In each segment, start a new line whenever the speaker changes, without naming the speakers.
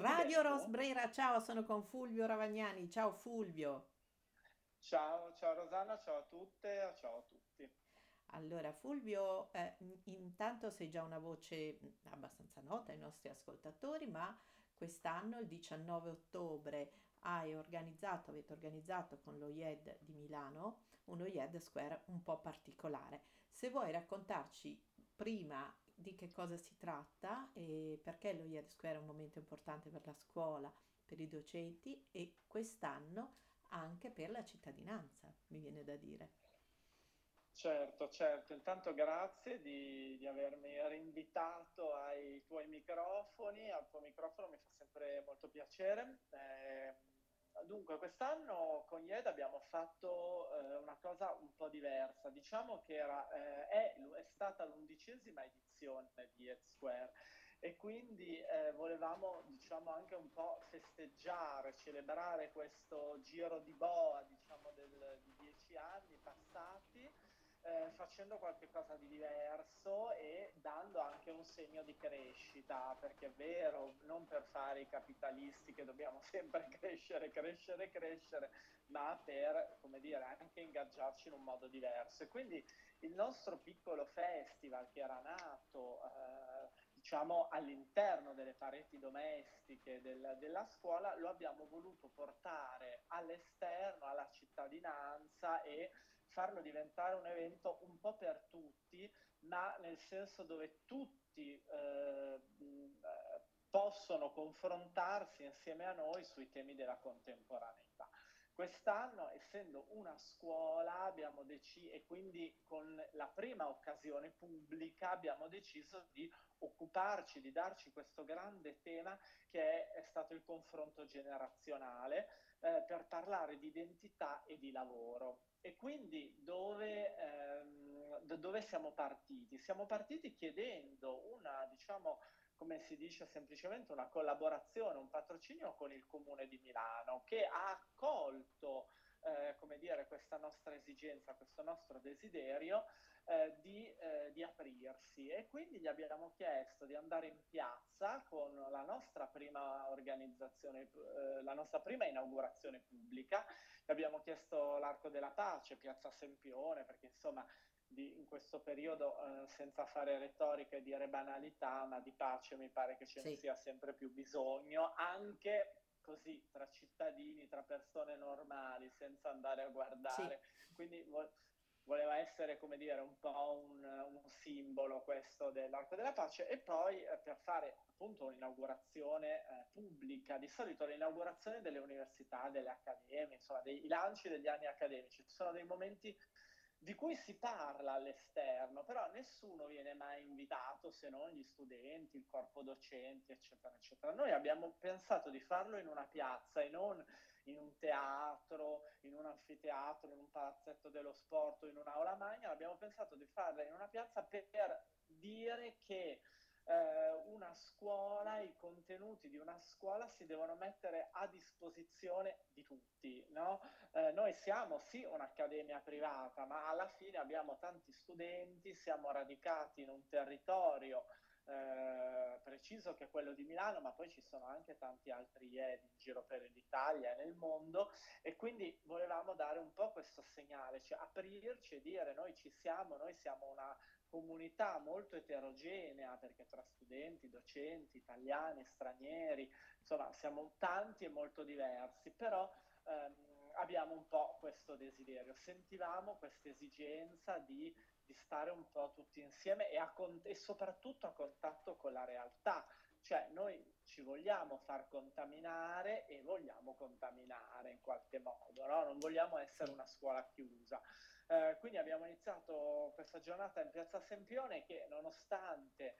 Radio? Rosbrera, ciao, sono con Fulvio Ravagnani. Ciao Fulvio.
Ciao, ciao Rosanna, ciao a tutte, ciao a tutti.
Allora, Fulvio, eh, intanto sei già una voce mh, abbastanza nota ai nostri ascoltatori, ma quest'anno, il 19 ottobre, hai organizzato, avete organizzato con lo IED di Milano uno IED Square un po' particolare. Se vuoi raccontarci prima di che cosa si tratta e perché lo IED Square è un momento importante per la scuola, per i docenti e quest'anno anche per la cittadinanza, mi viene da dire.
Certo, certo. Intanto grazie di, di avermi rinvitato ai tuoi microfoni. Al tuo microfono mi fa sempre molto piacere. Eh, dunque, quest'anno con IED abbiamo fatto eh, una cosa un po' diversa. Diciamo che era, eh, è, è stata l'undicesima edizione di IED Square e quindi eh, volevamo, diciamo, anche un po' festeggiare, celebrare questo giro di boa, diciamo, del, di dieci anni passati eh, facendo qualcosa di diverso e dando anche un segno di crescita, perché è vero, non per fare i capitalisti che dobbiamo sempre crescere, crescere, crescere, ma per, come dire, anche ingaggiarci in un modo diverso. E quindi il nostro piccolo festival che era nato, eh, diciamo, all'interno delle pareti domestiche del, della scuola, lo abbiamo voluto portare all'esterno, alla cittadinanza e farlo diventare un evento un po' per tutti, ma nel senso dove tutti eh, possono confrontarsi insieme a noi sui temi della contemporaneità. Quest'anno, essendo una scuola, abbiamo deciso, e quindi con la prima occasione pubblica, abbiamo deciso di occuparci, di darci questo grande tema che è, è stato il confronto generazionale eh, per parlare di identità e di lavoro. E quindi dove, ehm, da dove siamo partiti? Siamo partiti chiedendo una, diciamo, come si dice semplicemente, una collaborazione, un patrocinio con il Comune di Milano che ha accolto eh, come dire, questa nostra esigenza, questo nostro desiderio eh, di, eh, di, aprirsi e quindi gli abbiamo chiesto di andare in piazza con la nostra prima organizzazione, eh, la nostra prima inaugurazione pubblica, gli abbiamo chiesto l'Arco della Pace, Piazza Sempione, perché insomma di, in questo periodo, eh, senza fare retorica e dire banalità, ma di pace mi pare che ce ne sia sempre più bisogno, anche così tra cittadini, tra persone normali, senza andare a guardare. Sì. Quindi vo- voleva essere, come dire, un po' un, un simbolo questo dell'Arco della Pace e poi eh, per fare appunto un'inaugurazione eh, pubblica, di solito l'inaugurazione delle università, delle accademie, insomma, dei lanci degli anni accademici, ci sono dei momenti di cui si parla all'esterno, però nessuno viene mai invitato se non gli studenti, il corpo docenti, eccetera, eccetera. Noi abbiamo pensato di farlo in una piazza e non in un teatro, in un anfiteatro, in un palazzetto dello sport o in un'aula magna, abbiamo pensato di farla in una piazza per dire che eh, una scuola, i contenuti di una scuola si devono mettere a disposizione di tutti. No? Eh, noi siamo sì un'accademia privata, ma alla fine abbiamo tanti studenti, siamo radicati in un territorio eh, preciso che è quello di Milano, ma poi ci sono anche tanti altri IED in giro per l'Italia e nel mondo e quindi volevamo dare un po' questo segnale, cioè aprirci e dire noi ci siamo, noi siamo una comunità molto eterogenea perché tra studenti, docenti, italiani, stranieri, insomma siamo tanti e molto diversi, però ehm, abbiamo un po' questo desiderio, sentivamo questa esigenza di di stare un po' tutti insieme e, a, e soprattutto a contatto con la realtà. Cioè noi ci vogliamo far contaminare e vogliamo contaminare in qualche modo, no? non vogliamo essere una scuola chiusa. Eh, quindi abbiamo iniziato questa giornata in Piazza Sempione che nonostante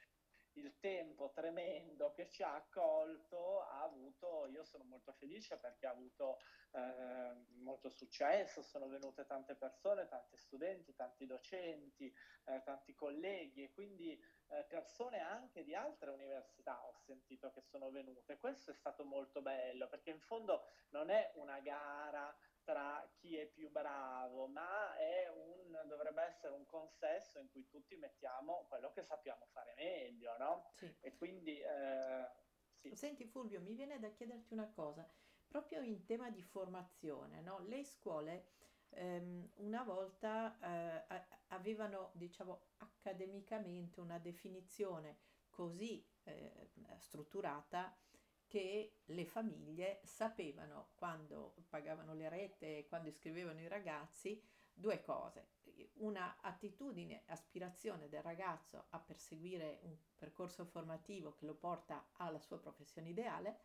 il tempo tremendo che ci ha accolto ha avuto, io sono molto felice perché ha avuto eh, molto successo, sono venute tante persone, tanti studenti, tanti docenti, eh, tanti colleghi e quindi eh, persone anche di altre università ho sentito che sono venute. Questo è stato molto bello perché in fondo non è una gara tra chi è più bravo, ma un, dovrebbe essere un consesso in cui tutti mettiamo quello che sappiamo fare meglio, no? Sì. E quindi eh, Sì.
Senti Fulvio, mi viene da chiederti una cosa, proprio in tema di formazione, no? Le scuole ehm, una volta eh, avevano, diciamo, accademicamente una definizione così eh, strutturata che le famiglie sapevano quando pagavano le rette, quando iscrivevano i ragazzi, due cose. Una attitudine, aspirazione del ragazzo a perseguire un percorso formativo che lo porta alla sua professione ideale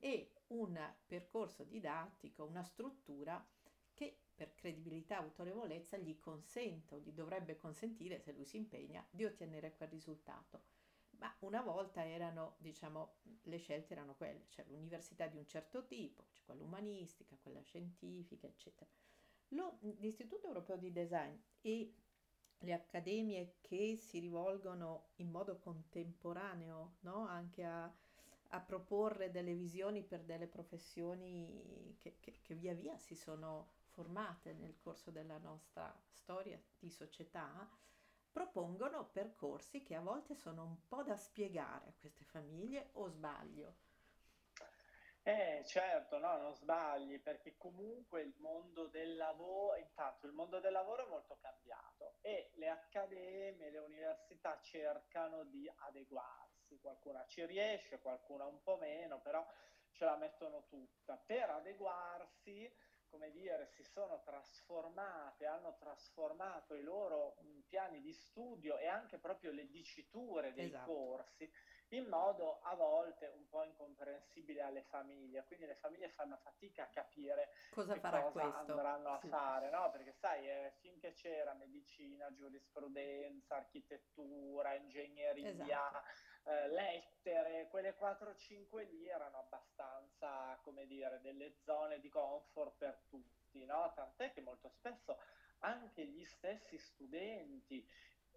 e un percorso didattico, una struttura che per credibilità e autorevolezza gli consente o gli dovrebbe consentire, se lui si impegna, di ottenere quel risultato. Ma una volta erano, diciamo, le scelte erano quelle, cioè l'università di un certo tipo, cioè quella umanistica, quella scientifica, eccetera. Lo- L'Istituto Europeo di Design e le accademie che si rivolgono in modo contemporaneo, no? Anche a, a proporre delle visioni per delle professioni che, che- che via via si sono formate nel corso della nostra storia di società, propongono percorsi che a volte sono un po' da spiegare a queste famiglie o sbaglio.
Eh, certo, no, non sbagli, perché comunque il mondo del lavoro, intanto il mondo del lavoro è molto cambiato e le accademie, le università cercano di adeguarsi. Qualcuna ci riesce, qualcuna un po' meno, però ce la mettono tutta. Per adeguarsi, come dire, si sono trasformate, hanno trasformato i loro piani di studio e anche proprio le diciture dei
Esatto.
corsi in modo a volte un po' incomprensibile alle famiglie, quindi le famiglie fanno fatica a capire
Cosa farà
cosa
questo?
andranno a
Sì,
fare, no? Perché sai, eh, finché c'era medicina, giurisprudenza, architettura, ingegneria,
esatto.
Eh, lettere, quelle 4-5 lì erano abbastanza, come dire, delle zone di comfort per tutti, no? Tant'è che molto spesso anche gli stessi studenti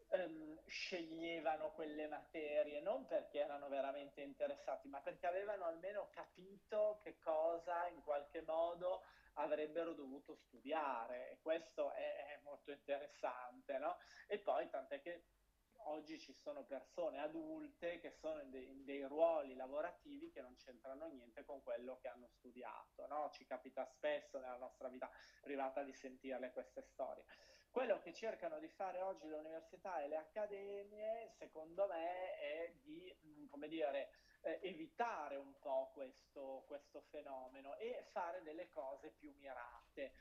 ehm, sceglievano quelle materie, non perché erano veramente interessati, ma perché avevano almeno capito che cosa in qualche modo avrebbero dovuto studiare e questo è, è molto interessante, no? E poi tant'è che oggi ci sono persone adulte che sono in, de- in dei ruoli lavorativi che non c'entrano niente con quello che hanno studiato, no? Ci capita spesso nella nostra vita privata di sentirle queste storie. Quello che cercano di fare oggi le università e le accademie, secondo me, è di, mh, come dire, eh, evitare un po' questo, questo fenomeno e fare delle cose più mirate.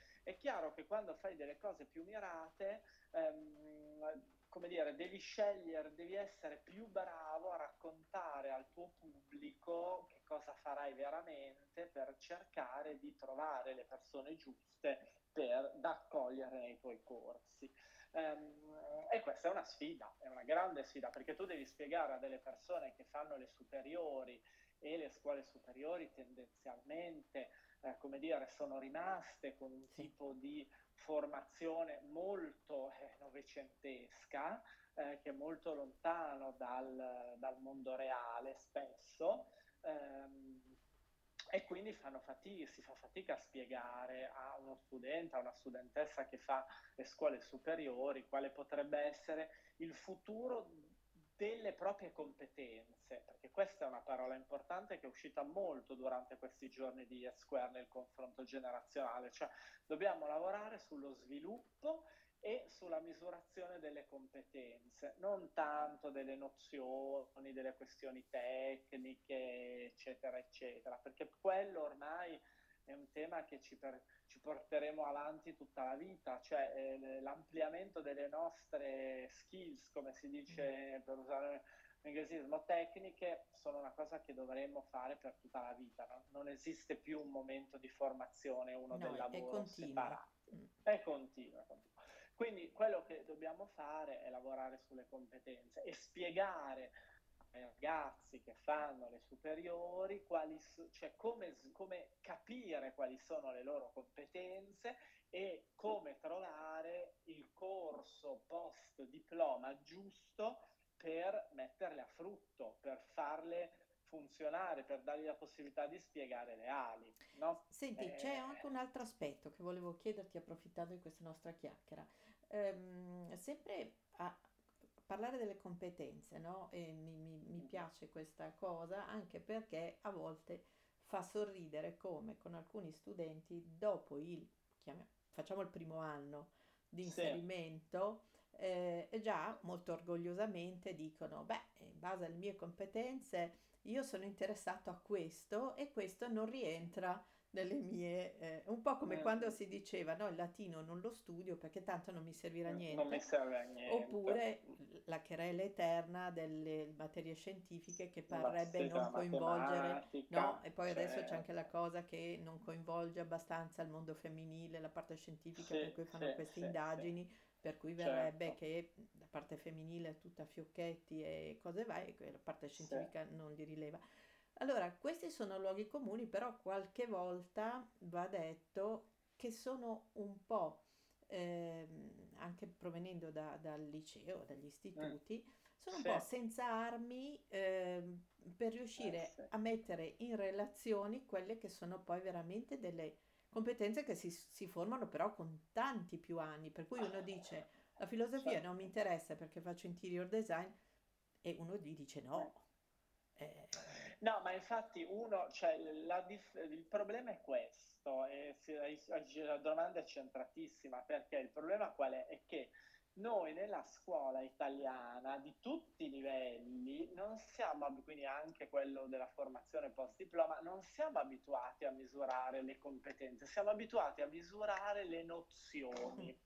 Che quando fai delle cose più mirate, ehm, come dire, devi scegliere, devi essere più bravo a raccontare al tuo pubblico che cosa farai veramente per cercare di trovare le persone giuste per, da accogliere nei tuoi corsi. Ehm, e questa è una sfida, è una grande sfida, perché tu devi spiegare a delle persone che fanno le superiori e le scuole superiori tendenzialmente, eh, come dire, sono rimaste con un
Sì.
tipo di formazione molto eh, novecentesca, eh, che è molto lontano dal, dal mondo reale spesso. ehm, e quindi fanno fatica, si fa fatica a spiegare a uno studente, a una studentessa che fa le scuole superiori quale potrebbe essere il futuro delle proprie competenze, questa è una parola importante che è uscita molto durante questi giorni di E-Square nel confronto generazionale, cioè dobbiamo lavorare sullo sviluppo e sulla misurazione delle competenze, non tanto delle nozioni, delle questioni tecniche, eccetera, eccetera, perché quello ormai è un tema che ci, per, ci porteremo avanti tutta la vita, cioè eh, l'ampliamento delle nostre skills, come si dice per usare l'inglesismo, tecniche, sono una cosa che dovremmo fare per tutta la vita, no? non esiste più un momento di formazione uno
No,
del
è, è
lavoro
continuo.
separato,
Mm.
è continuo, è continuo. Quindi quello che dobbiamo fare è lavorare sulle competenze e spiegare ai ragazzi che fanno le superiori quali, cioè come, come capire quali sono le loro competenze e come trovare il corso post diploma giusto per metterle a frutto, per farle funzionare, per dargli la possibilità di spiegare le ali, no?
Senti, c'è anche
Eh,
un altro aspetto che volevo chiederti approfittando di questa nostra chiacchiera. Ehm, sempre a- parlare delle competenze, no? E mi, mi, mi piace questa cosa anche perché a volte fa sorridere come con alcuni studenti dopo il, facciamo il primo anno di inserimento, sì. Eh, già molto orgogliosamente dicono, beh, in base alle mie competenze io sono interessato a questo e questo non rientra delle mie, eh, un po' come eh. quando si diceva no, il latino non lo studio perché tanto non mi servirà niente.
Non mi serve a niente.
Oppure la querela eterna delle materie scientifiche che parrebbe sì, non coinvolgere, no? E poi adesso c'è anche la cosa che non coinvolge abbastanza il mondo femminile, la parte scientifica sì, per cui fanno sì, queste indagini, per cui verrebbe certo. che la parte femminile è tutta fiocchetti e cose varie, e la parte scientifica non li rileva. Allora, questi sono luoghi comuni, però qualche volta va detto che sono un po', ehm, anche provenendo da, dal liceo, dagli istituti, mm. sono sì. un po' senza armi ehm, per riuscire eh, sì. a mettere in relazione quelle che sono poi veramente delle competenze che si, si formano però con tanti più anni, per cui uno dice la filosofia certo. non mi interessa perché faccio interior design e uno gli dice no.
Eh, No, ma infatti uno, cioè, dif- il problema è questo, e la domanda è centratissima, perché il problema qual è? È che noi nella scuola italiana di tutti i livelli non siamo, quindi anche quello della formazione post diploma, non siamo abituati a misurare le competenze, siamo abituati a misurare le nozioni.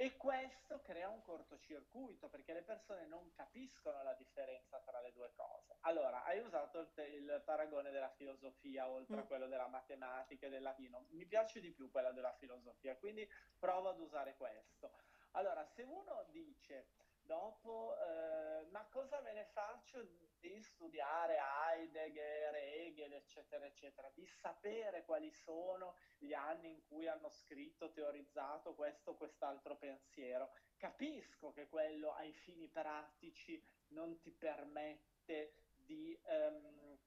E questo crea un cortocircuito perché le persone non capiscono la differenza tra le due cose. Allora, hai usato il, il paragone della filosofia oltre mm. a quello della matematica e del latino. Mi piace di più quella della filosofia, quindi provo ad usare questo. Allora, se uno dice dopo, eh, ma cosa me ne faccio di studiare Heidegger, Hegel, eccetera, eccetera, di sapere quali sono gli anni in cui hanno scritto, teorizzato questo o quest'altro pensiero. Capisco che quello ai fini pratici non ti permette di... Um,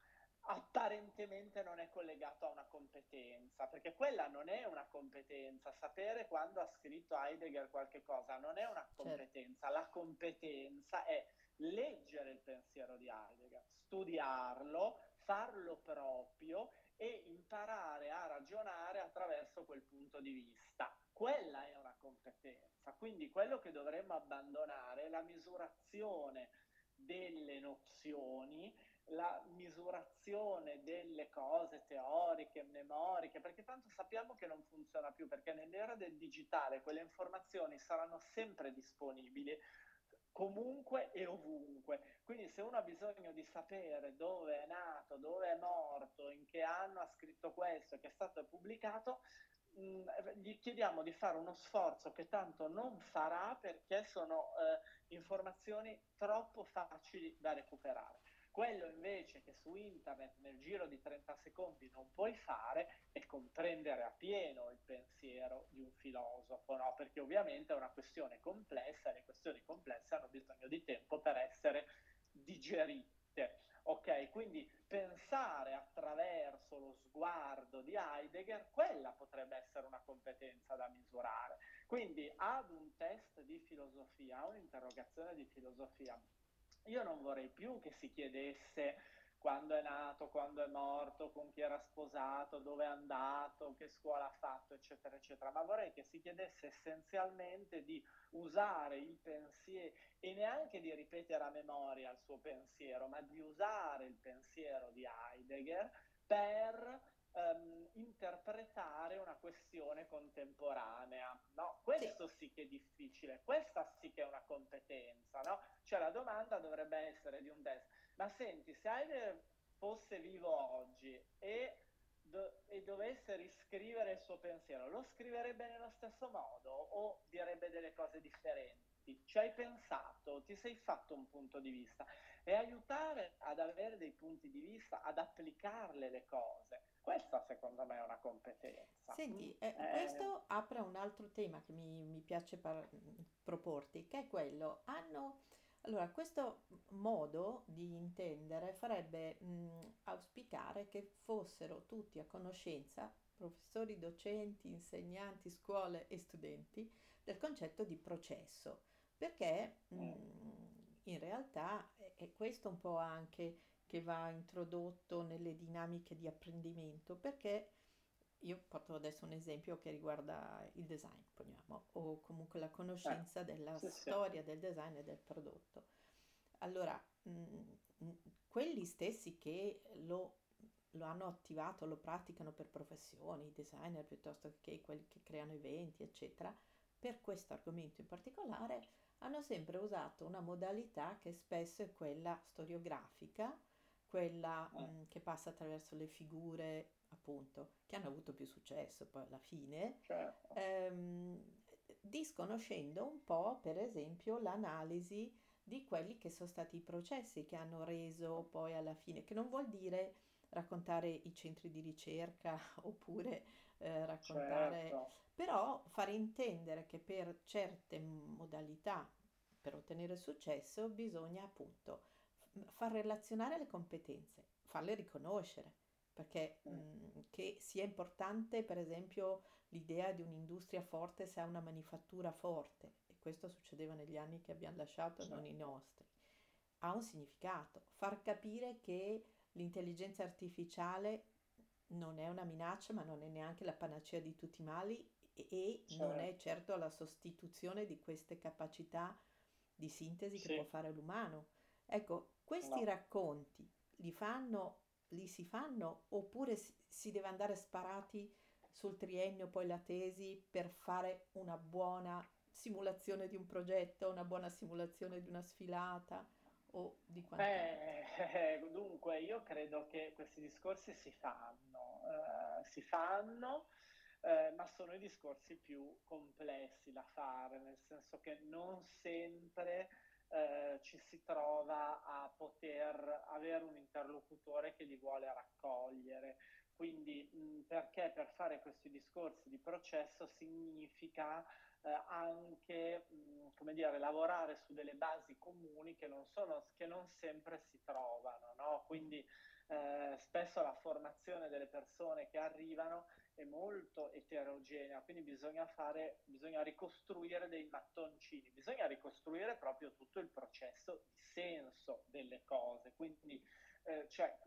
apparentemente non è collegato a una competenza, perché quella non è una competenza. Sapere quando ha scritto Heidegger qualche cosa non è una certo. competenza. Certo. La competenza è leggere il pensiero di Heidegger, studiarlo, farlo proprio e imparare a ragionare attraverso quel punto di vista. Quella è una competenza. Quindi quello che dovremmo abbandonare è la misurazione delle nozioni la misurazione delle cose teoriche, memoriche, perché tanto sappiamo che non funziona più, perché nell'era del digitale quelle informazioni saranno sempre disponibili comunque e ovunque. Quindi se uno ha bisogno di sapere dove è nato, dove è morto, in che anno ha scritto questo, che è stato pubblicato, mm, gli chiediamo di fare uno sforzo che tanto non farà perché sono eh, informazioni troppo facili da recuperare. Quello invece che su internet nel giro di 30 secondi non puoi fare è comprendere appieno il pensiero di un filosofo, no? perché ovviamente è una questione complessa e le questioni complesse hanno bisogno di tempo per essere digerite. Ok, quindi pensare attraverso lo sguardo di Heidegger, quella potrebbe essere una competenza da misurare. Quindi ad un test di filosofia, a un'interrogazione di filosofia, io non vorrei più che si chiedesse quando è nato, quando è morto, con chi era sposato, dove è andato, che scuola ha fatto, eccetera, eccetera, ma vorrei che si chiedesse essenzialmente di usare il pensiero e neanche di ripetere a memoria il suo pensiero, ma di usare il pensiero di Heidegger per um, interpretare una questione contemporanea. No? Questo sì. sì. che è difficile, questa sì che è una competenza. No? Cioè la domanda dovrebbe essere di un test, ma senti, se Heidegger fosse vivo oggi e, e dovesse riscrivere il suo pensiero, lo scriverebbe nello stesso modo o direbbe delle cose differenti? Ci hai pensato, ti sei fatto un punto di vista. E aiutare ad avere dei punti di vista, ad applicarle le cose questa secondo me è una competenza.
Senti, eh, eh, questo apre un altro tema che mi, mi piace par- proporti, che è quello, hanno... Allora, questo modo di intendere farebbe mh, auspicare che fossero tutti a conoscenza, professori, docenti, insegnanti, scuole e studenti, del concetto di processo, perché mh, mm in realtà è questo un po' anche che va introdotto nelle dinamiche di apprendimento, perché io porto adesso un esempio che riguarda il design, poniamo, o comunque la conoscenza eh, della sì, storia sì. del design e del prodotto. Allora, mh, mh, quelli stessi che lo, lo, hanno attivato, lo praticano per professioni, i designer piuttosto che quelli che creano eventi, eccetera, per questo argomento in particolare, hanno sempre usato una modalità che spesso è quella storiografica, quella eh. mh, che passa attraverso le figure appunto, che hanno avuto più successo poi alla fine, certo. ehm, disconoscendo un po', per esempio, l'analisi di quelli che sono stati i processi che hanno reso poi alla fine, che non vuol dire raccontare i centri di ricerca oppure eh, raccontare, certo. però far intendere che per certe modalità per ottenere successo bisogna appunto far relazionare le competenze, farle riconoscere perché mh, mm, che sia importante per esempio l'idea di un'industria forte se ha una manifattura forte, e questo succedeva negli anni che abbiamo lasciato, non i certo. nostri, ha un significato. Far capire che l'intelligenza artificiale non è una minaccia, ma non è neanche la panacea di tutti i mali e certo. non è certo. certo la sostituzione di queste capacità di sintesi sì. che può fare l'umano. Ecco, questi no. racconti li fanno li si fanno oppure si deve andare sparati sul triennio poi la tesi per fare una buona simulazione di un progetto, una buona simulazione di una sfilata o di quanto?
Eh, dunque io credo che questi discorsi si fanno, eh, si fanno, eh, ma sono i discorsi più complessi da fare, nel senso che non sempre eh, ci si trova a poter avere un interlocutore che li vuole raccogliere. Quindi mh, perché per fare questi discorsi di processo significa eh, anche mh, dire, lavorare su delle basi comuni che non, sono, che non sempre si trovano. No? Quindi eh, spesso la formazione delle persone che arrivano è molto eterogenea, quindi bisogna fare, bisogna ricostruire dei mattoncini, bisogna ricostruire proprio tutto il processo di senso delle cose. Quindi eh, cioè,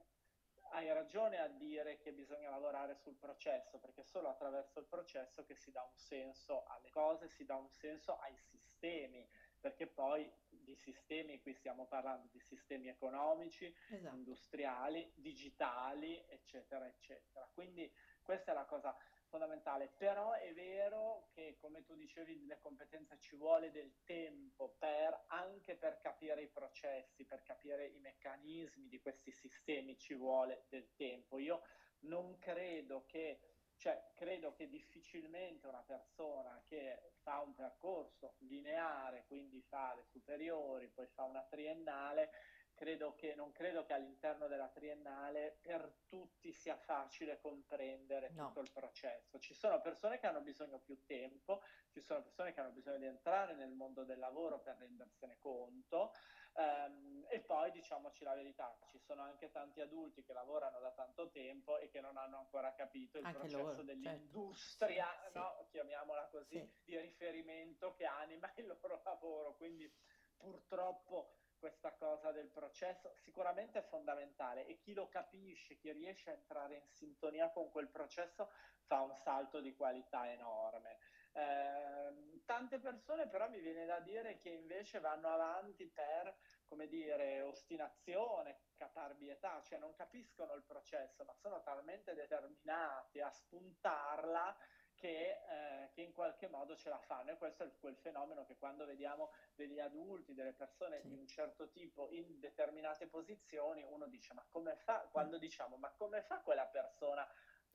hai ragione a dire che bisogna lavorare sul processo, perché solo attraverso il processo che si dà un senso alle cose, si dà un senso ai sistemi, perché poi di sistemi, qui stiamo parlando di sistemi economici, esatto. industriali, digitali, eccetera, eccetera. Quindi questa è la cosa fondamentale, però è vero che come tu dicevi le competenze ci vuole del tempo per, anche per capire i processi, per capire i meccanismi di questi sistemi ci vuole del tempo. Io non credo che, cioè credo che difficilmente una persona che fa un percorso lineare, quindi fa le superiori, poi fa una triennale, credo che, non credo che all'interno della triennale per tutti sia facile comprendere no. tutto il processo. Ci sono persone che hanno bisogno più tempo, ci sono persone che hanno bisogno di entrare nel mondo del lavoro per rendersene conto. Um, e poi diciamoci la verità, ci sono anche tanti adulti che lavorano da tanto tempo e che non hanno ancora capito il anche processo loro, certo. dell'industria, certo. no? chiamiamola così, sì. di riferimento che anima il loro lavoro. Quindi purtroppo questa cosa del processo sicuramente è fondamentale e chi lo capisce, chi riesce a entrare in sintonia con quel processo fa un salto di qualità enorme. Eh, tante persone però mi viene da dire che invece vanno avanti per, come dire, ostinazione, caparbietà, cioè non capiscono il processo, ma sono talmente determinati a spuntarla che, eh, che, in qualche modo ce la fanno e questo è quel fenomeno che quando vediamo degli adulti, delle persone sì. di un certo tipo in determinate posizioni, uno dice ma come fa, quando diciamo ma come fa quella persona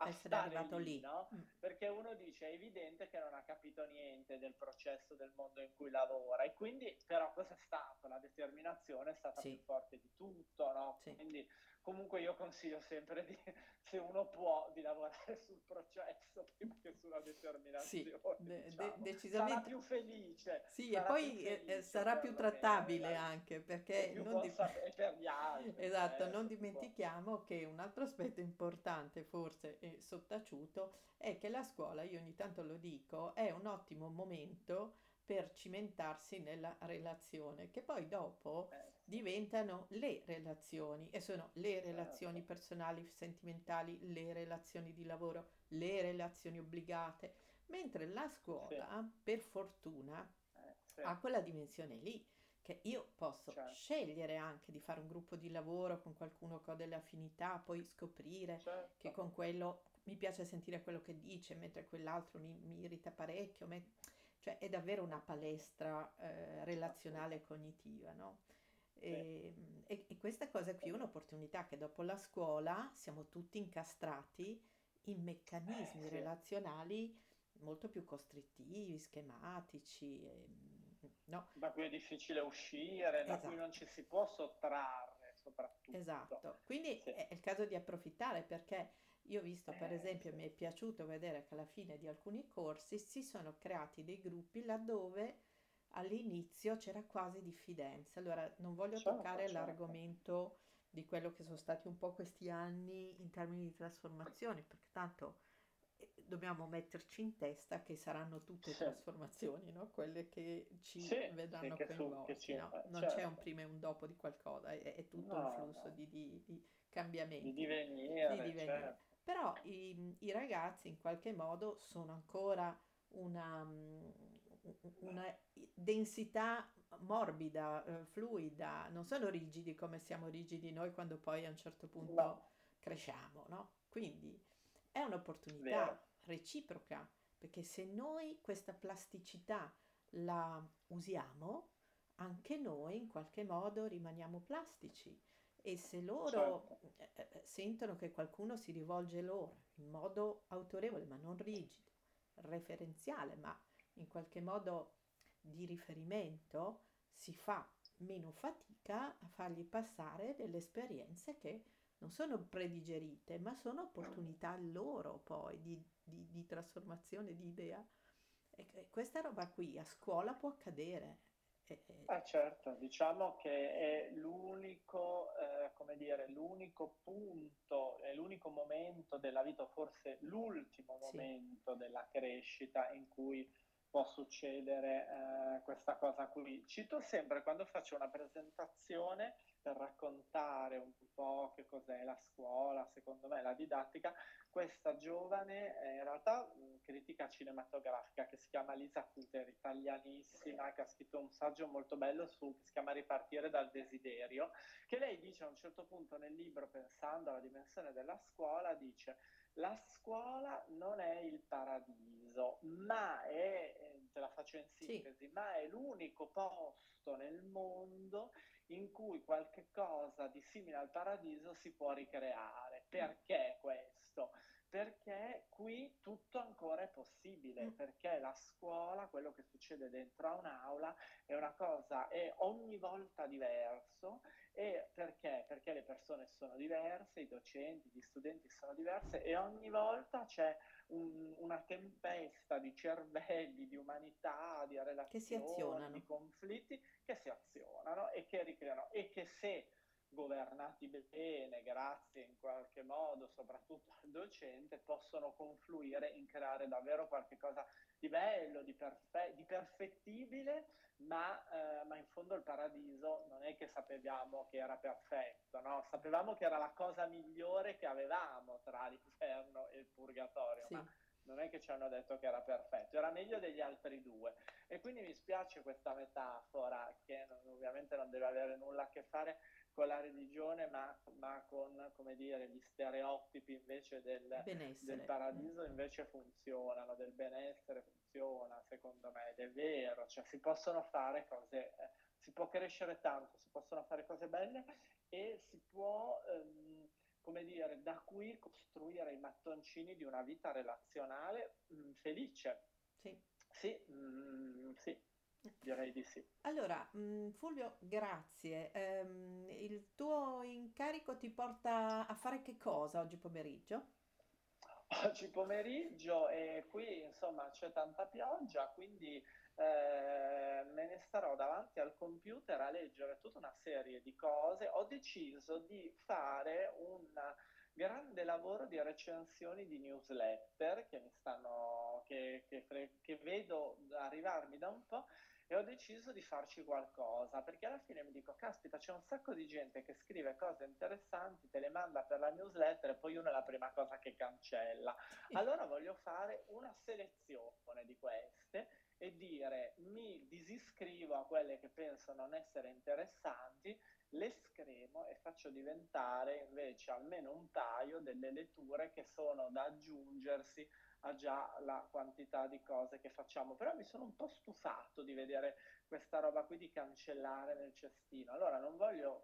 essere arrivato lì, lì. No? Mm. Perché uno dice è evidente che non ha capito niente del processo del mondo in cui lavora e quindi però cosa è stato? La determinazione è stata sì. più forte di tutto, no? Sì. Quindi Comunque io consiglio sempre di, se uno può, di lavorare sul processo prima che sulla determinazione. Sì, diciamo. de- decisamente. Sarà più felice.
Sì, e poi eh, felice, sarà più trattabile me, anche perché... Non
di... per gli altri.
esatto, eh, non dimentichiamo che un altro aspetto importante, forse e sottaciuto, è che la scuola, io ogni tanto lo dico, è un ottimo momento per cimentarsi nella relazione, che poi dopo
Eh,
diventano le relazioni e sono le relazioni
certo.
personali, sentimentali, le relazioni di lavoro, le relazioni obbligate, mentre la
Sì,
scuola, per fortuna,
eh, sì,
ha quella dimensione lì, che io posso
certo,
scegliere anche di fare un gruppo di lavoro con qualcuno che ho delle affinità, poi scoprire che
certo.
con quello mi piace sentire quello che dice, mentre quell'altro mi, mi irrita parecchio. me- Cioè è davvero una palestra eh, relazionale e cognitiva, no? E, e- e questa cosa qui è un'opportunità che dopo la scuola siamo tutti incastrati in
eh,
meccanismi
sì.
relazionali molto più costrittivi, schematici, ehm, no?
Da cui è difficile uscire, da cui non
Esatto.
ci si può sottrarre, soprattutto.
Esatto, quindi
Sì,
è è il caso di approfittare perché io ho visto, per
eh,
esempio,
sì,
mi è piaciuto vedere che alla fine di alcuni corsi si sono creati dei gruppi laddove all'inizio c'era quasi diffidenza. Allora, non voglio
certo,
toccare
certo.
l'argomento di quello che sono stati un po' questi anni in termini di trasformazioni, perché tanto eh, dobbiamo metterci in testa che saranno tutte
Sì,
trasformazioni, no? Quelle che ci
sì, sì,
vedranno
su, che ci...
coinvolti, no? Non c'è un
certo.
prima e un dopo di qualcosa, è, è tutto un
No,
flusso
no,
di, di- di
di
cambiamenti, di
divenire,
divenire.
certo.
Però i, i ragazzi in qualche modo sono ancora una, una densità morbida, eh, fluida, non sono rigidi come siamo rigidi noi quando poi a un certo
No,
punto cresciamo, no? Quindi è
vero,
un'opportunità reciproca, perché se noi questa plasticità la usiamo, anche noi in qualche modo rimaniamo plastici. E se loro
certo.
eh, eh, sentono che qualcuno si rivolge loro in modo autorevole, ma non rigido, referenziale, ma in qualche modo di riferimento, si fa meno fatica a fargli passare delle esperienze che non sono predigerite, ma sono opportunità loro poi di, di- di trasformazione di idea. E questa roba qui a scuola può accadere.
Eh certo, diciamo che è l'unico, eh, come dire, l'unico punto, è l'unico momento della vita, forse l'ultimo
sì,
momento della crescita in cui può succedere eh, questa cosa qui. Cito sempre quando faccio una presentazione per raccontare un po' che cos'è la scuola, secondo me la didattica, questa giovane, eh, in realtà mh, critica cinematografica che si chiama Lisa Cuter, italianissima, che ha scritto un saggio molto bello su, che si chiama Ripartire dal desiderio, che lei dice a un certo punto nel libro, pensando alla dimensione della scuola, dice la scuola non è il paradiso, ma è, eh, te la faccio in
sì,
sintesi, ma è l'unico posto nel mondo in cui qualche cosa di simile al paradiso si può ricreare.
mm,
Perché questo? Perché qui tutto ancora è
mm,
possibile, perché la scuola, quello che succede dentro a un'aula, è una cosa, è ogni volta diverso. E perché? Perché le persone sono diverse, i docenti, gli studenti sono diverse e ogni volta c'è un- una tempesta di cervelli, di umanità, di relazioni, di conflitti che si azionano e che ricreano. E che se governati bene, grazie in qualche modo soprattutto al docente, possono confluire in creare davvero qualcosa di bello, di, perfe- di perfettibile, ma, eh, ma in fondo il paradiso non è che sapevamo che era perfetto, no? Sapevamo che era la cosa migliore che avevamo tra l'inferno e il purgatorio, ma
Sì,
non è che ci hanno detto che era perfetto, era meglio degli altri due. E quindi mi spiace questa metafora che non- ovviamente non deve avere nulla a che fare la religione, ma, ma con, come dire, gli stereotipi invece del, del
mm,
paradiso invece funzionano, del benessere funziona, secondo me, ed è vero, cioè si possono fare cose, eh, si può crescere tanto, si possono fare cose belle e si può, ehm, come dire, da qui costruire i mattoncini di una vita relazionale mh, felice.
sì.
Sì, mh, sì, direi di sì.
Allora, mm, Fulvio, grazie. Ehm, il tuo incarico ti porta a fare che cosa oggi pomeriggio?
Oggi pomeriggio e qui insomma c'è tanta pioggia, quindi eh, me ne starò davanti al computer a leggere tutta una serie di cose. Ho deciso di fare un grande lavoro di recensioni di newsletter che mi stanno, che, che, che vedo arrivarmi da un po' e ho deciso di farci qualcosa perché alla fine mi dico caspita c'è un sacco di gente che scrive cose interessanti te le manda per la newsletter e poi uno è la prima cosa che cancella. Allora voglio fare una selezione di queste e dire mi disiscrivo a quelle che penso non essere interessanti le scremo e faccio diventare invece almeno un paio delle letture che sono da aggiungersi a già la quantità di cose che facciamo. Però mi sono un po' stufato di vedere questa roba qui di cancellare nel cestino. Allora non voglio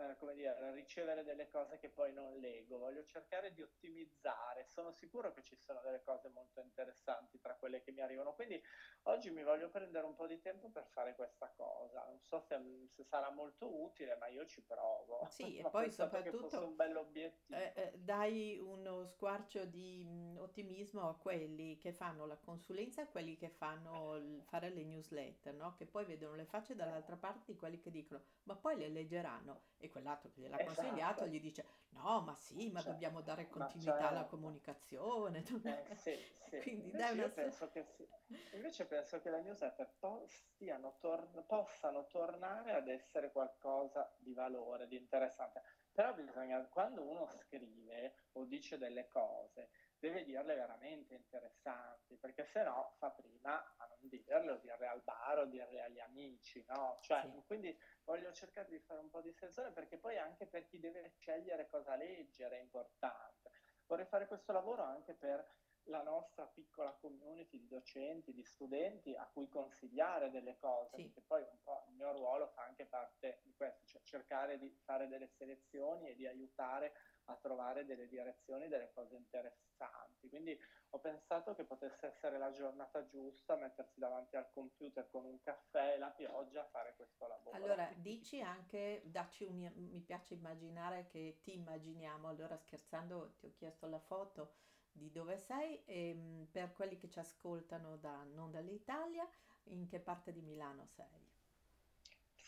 eh, come dire, ricevere delle cose che poi non leggo, voglio cercare di ottimizzare, sono sicuro che ci sono delle cose molto interessanti tra quelle che mi arrivano, quindi oggi mi voglio prendere un po' di tempo per fare questa cosa, non so se, se sarà molto utile, ma io ci provo.
Sì, e poi soprattutto
un bell'obiettivo.
Eh, eh, dai uno squarcio di mh, ottimismo a quelli che fanno la consulenza, a quelli che fanno il, fare le newsletter, no? che poi vedono le facce dall'altra parte di quelli che dicono ma poi le leggeranno e quell'altro che gliel'ha esatto. consigliato gli dice no ma sì ma cioè, dobbiamo dare continuità certo. alla comunicazione
eh, sì, sì. quindi dai una... penso che sì. invece penso che le newsletter po- tor- possano tornare ad essere qualcosa di valore di interessante però bisogna quando uno scrive o dice delle cose deve dirle veramente interessanti, perché se no fa prima a non dirle o dirle al bar o dirle agli amici, no? Cioè, sì. quindi voglio cercare di fare un po' di selezione perché poi anche per chi deve scegliere cosa leggere è importante. Vorrei fare questo lavoro anche per la nostra piccola community di docenti, di studenti a cui consigliare delle cose, sì. perché poi un po' il mio ruolo fa anche parte di questo, cioè cercare di fare delle selezioni e di aiutare a trovare delle direzioni, delle cose interessanti. Quindi ho pensato che potesse essere la giornata giusta, mettersi davanti al computer con un caffè e la pioggia a fare questo lavoro.
Allora, dici anche, dacci un, mi piace immaginare che ti immaginiamo, allora scherzando ti ho chiesto la foto di dove sei e ehm, per quelli che ci ascoltano da, non dall'Italia, in che parte di Milano sei?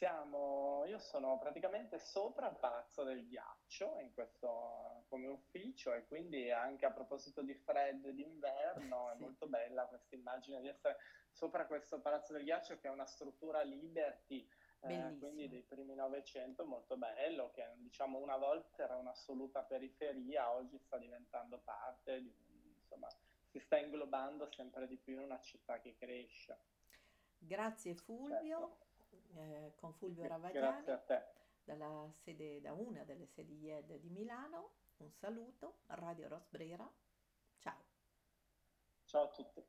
Siamo, io sono praticamente sopra il Palazzo del Ghiaccio in questo, come ufficio e quindi anche a proposito di freddo e d'inverno sì. è molto bella questa immagine di essere sopra questo Palazzo del Ghiaccio che è una struttura Liberty eh, quindi dei primi Novecento molto bello, che diciamo una volta era un'assoluta periferia, oggi sta diventando parte, di, insomma, si sta inglobando sempre di più in una città che cresce.
Grazie Fulvio, certo. Eh, con Fulvio
te.
Dalla sede, da una delle sedi IED di Milano, un saluto, Radio Rosbrera, ciao.
Ciao a tutti.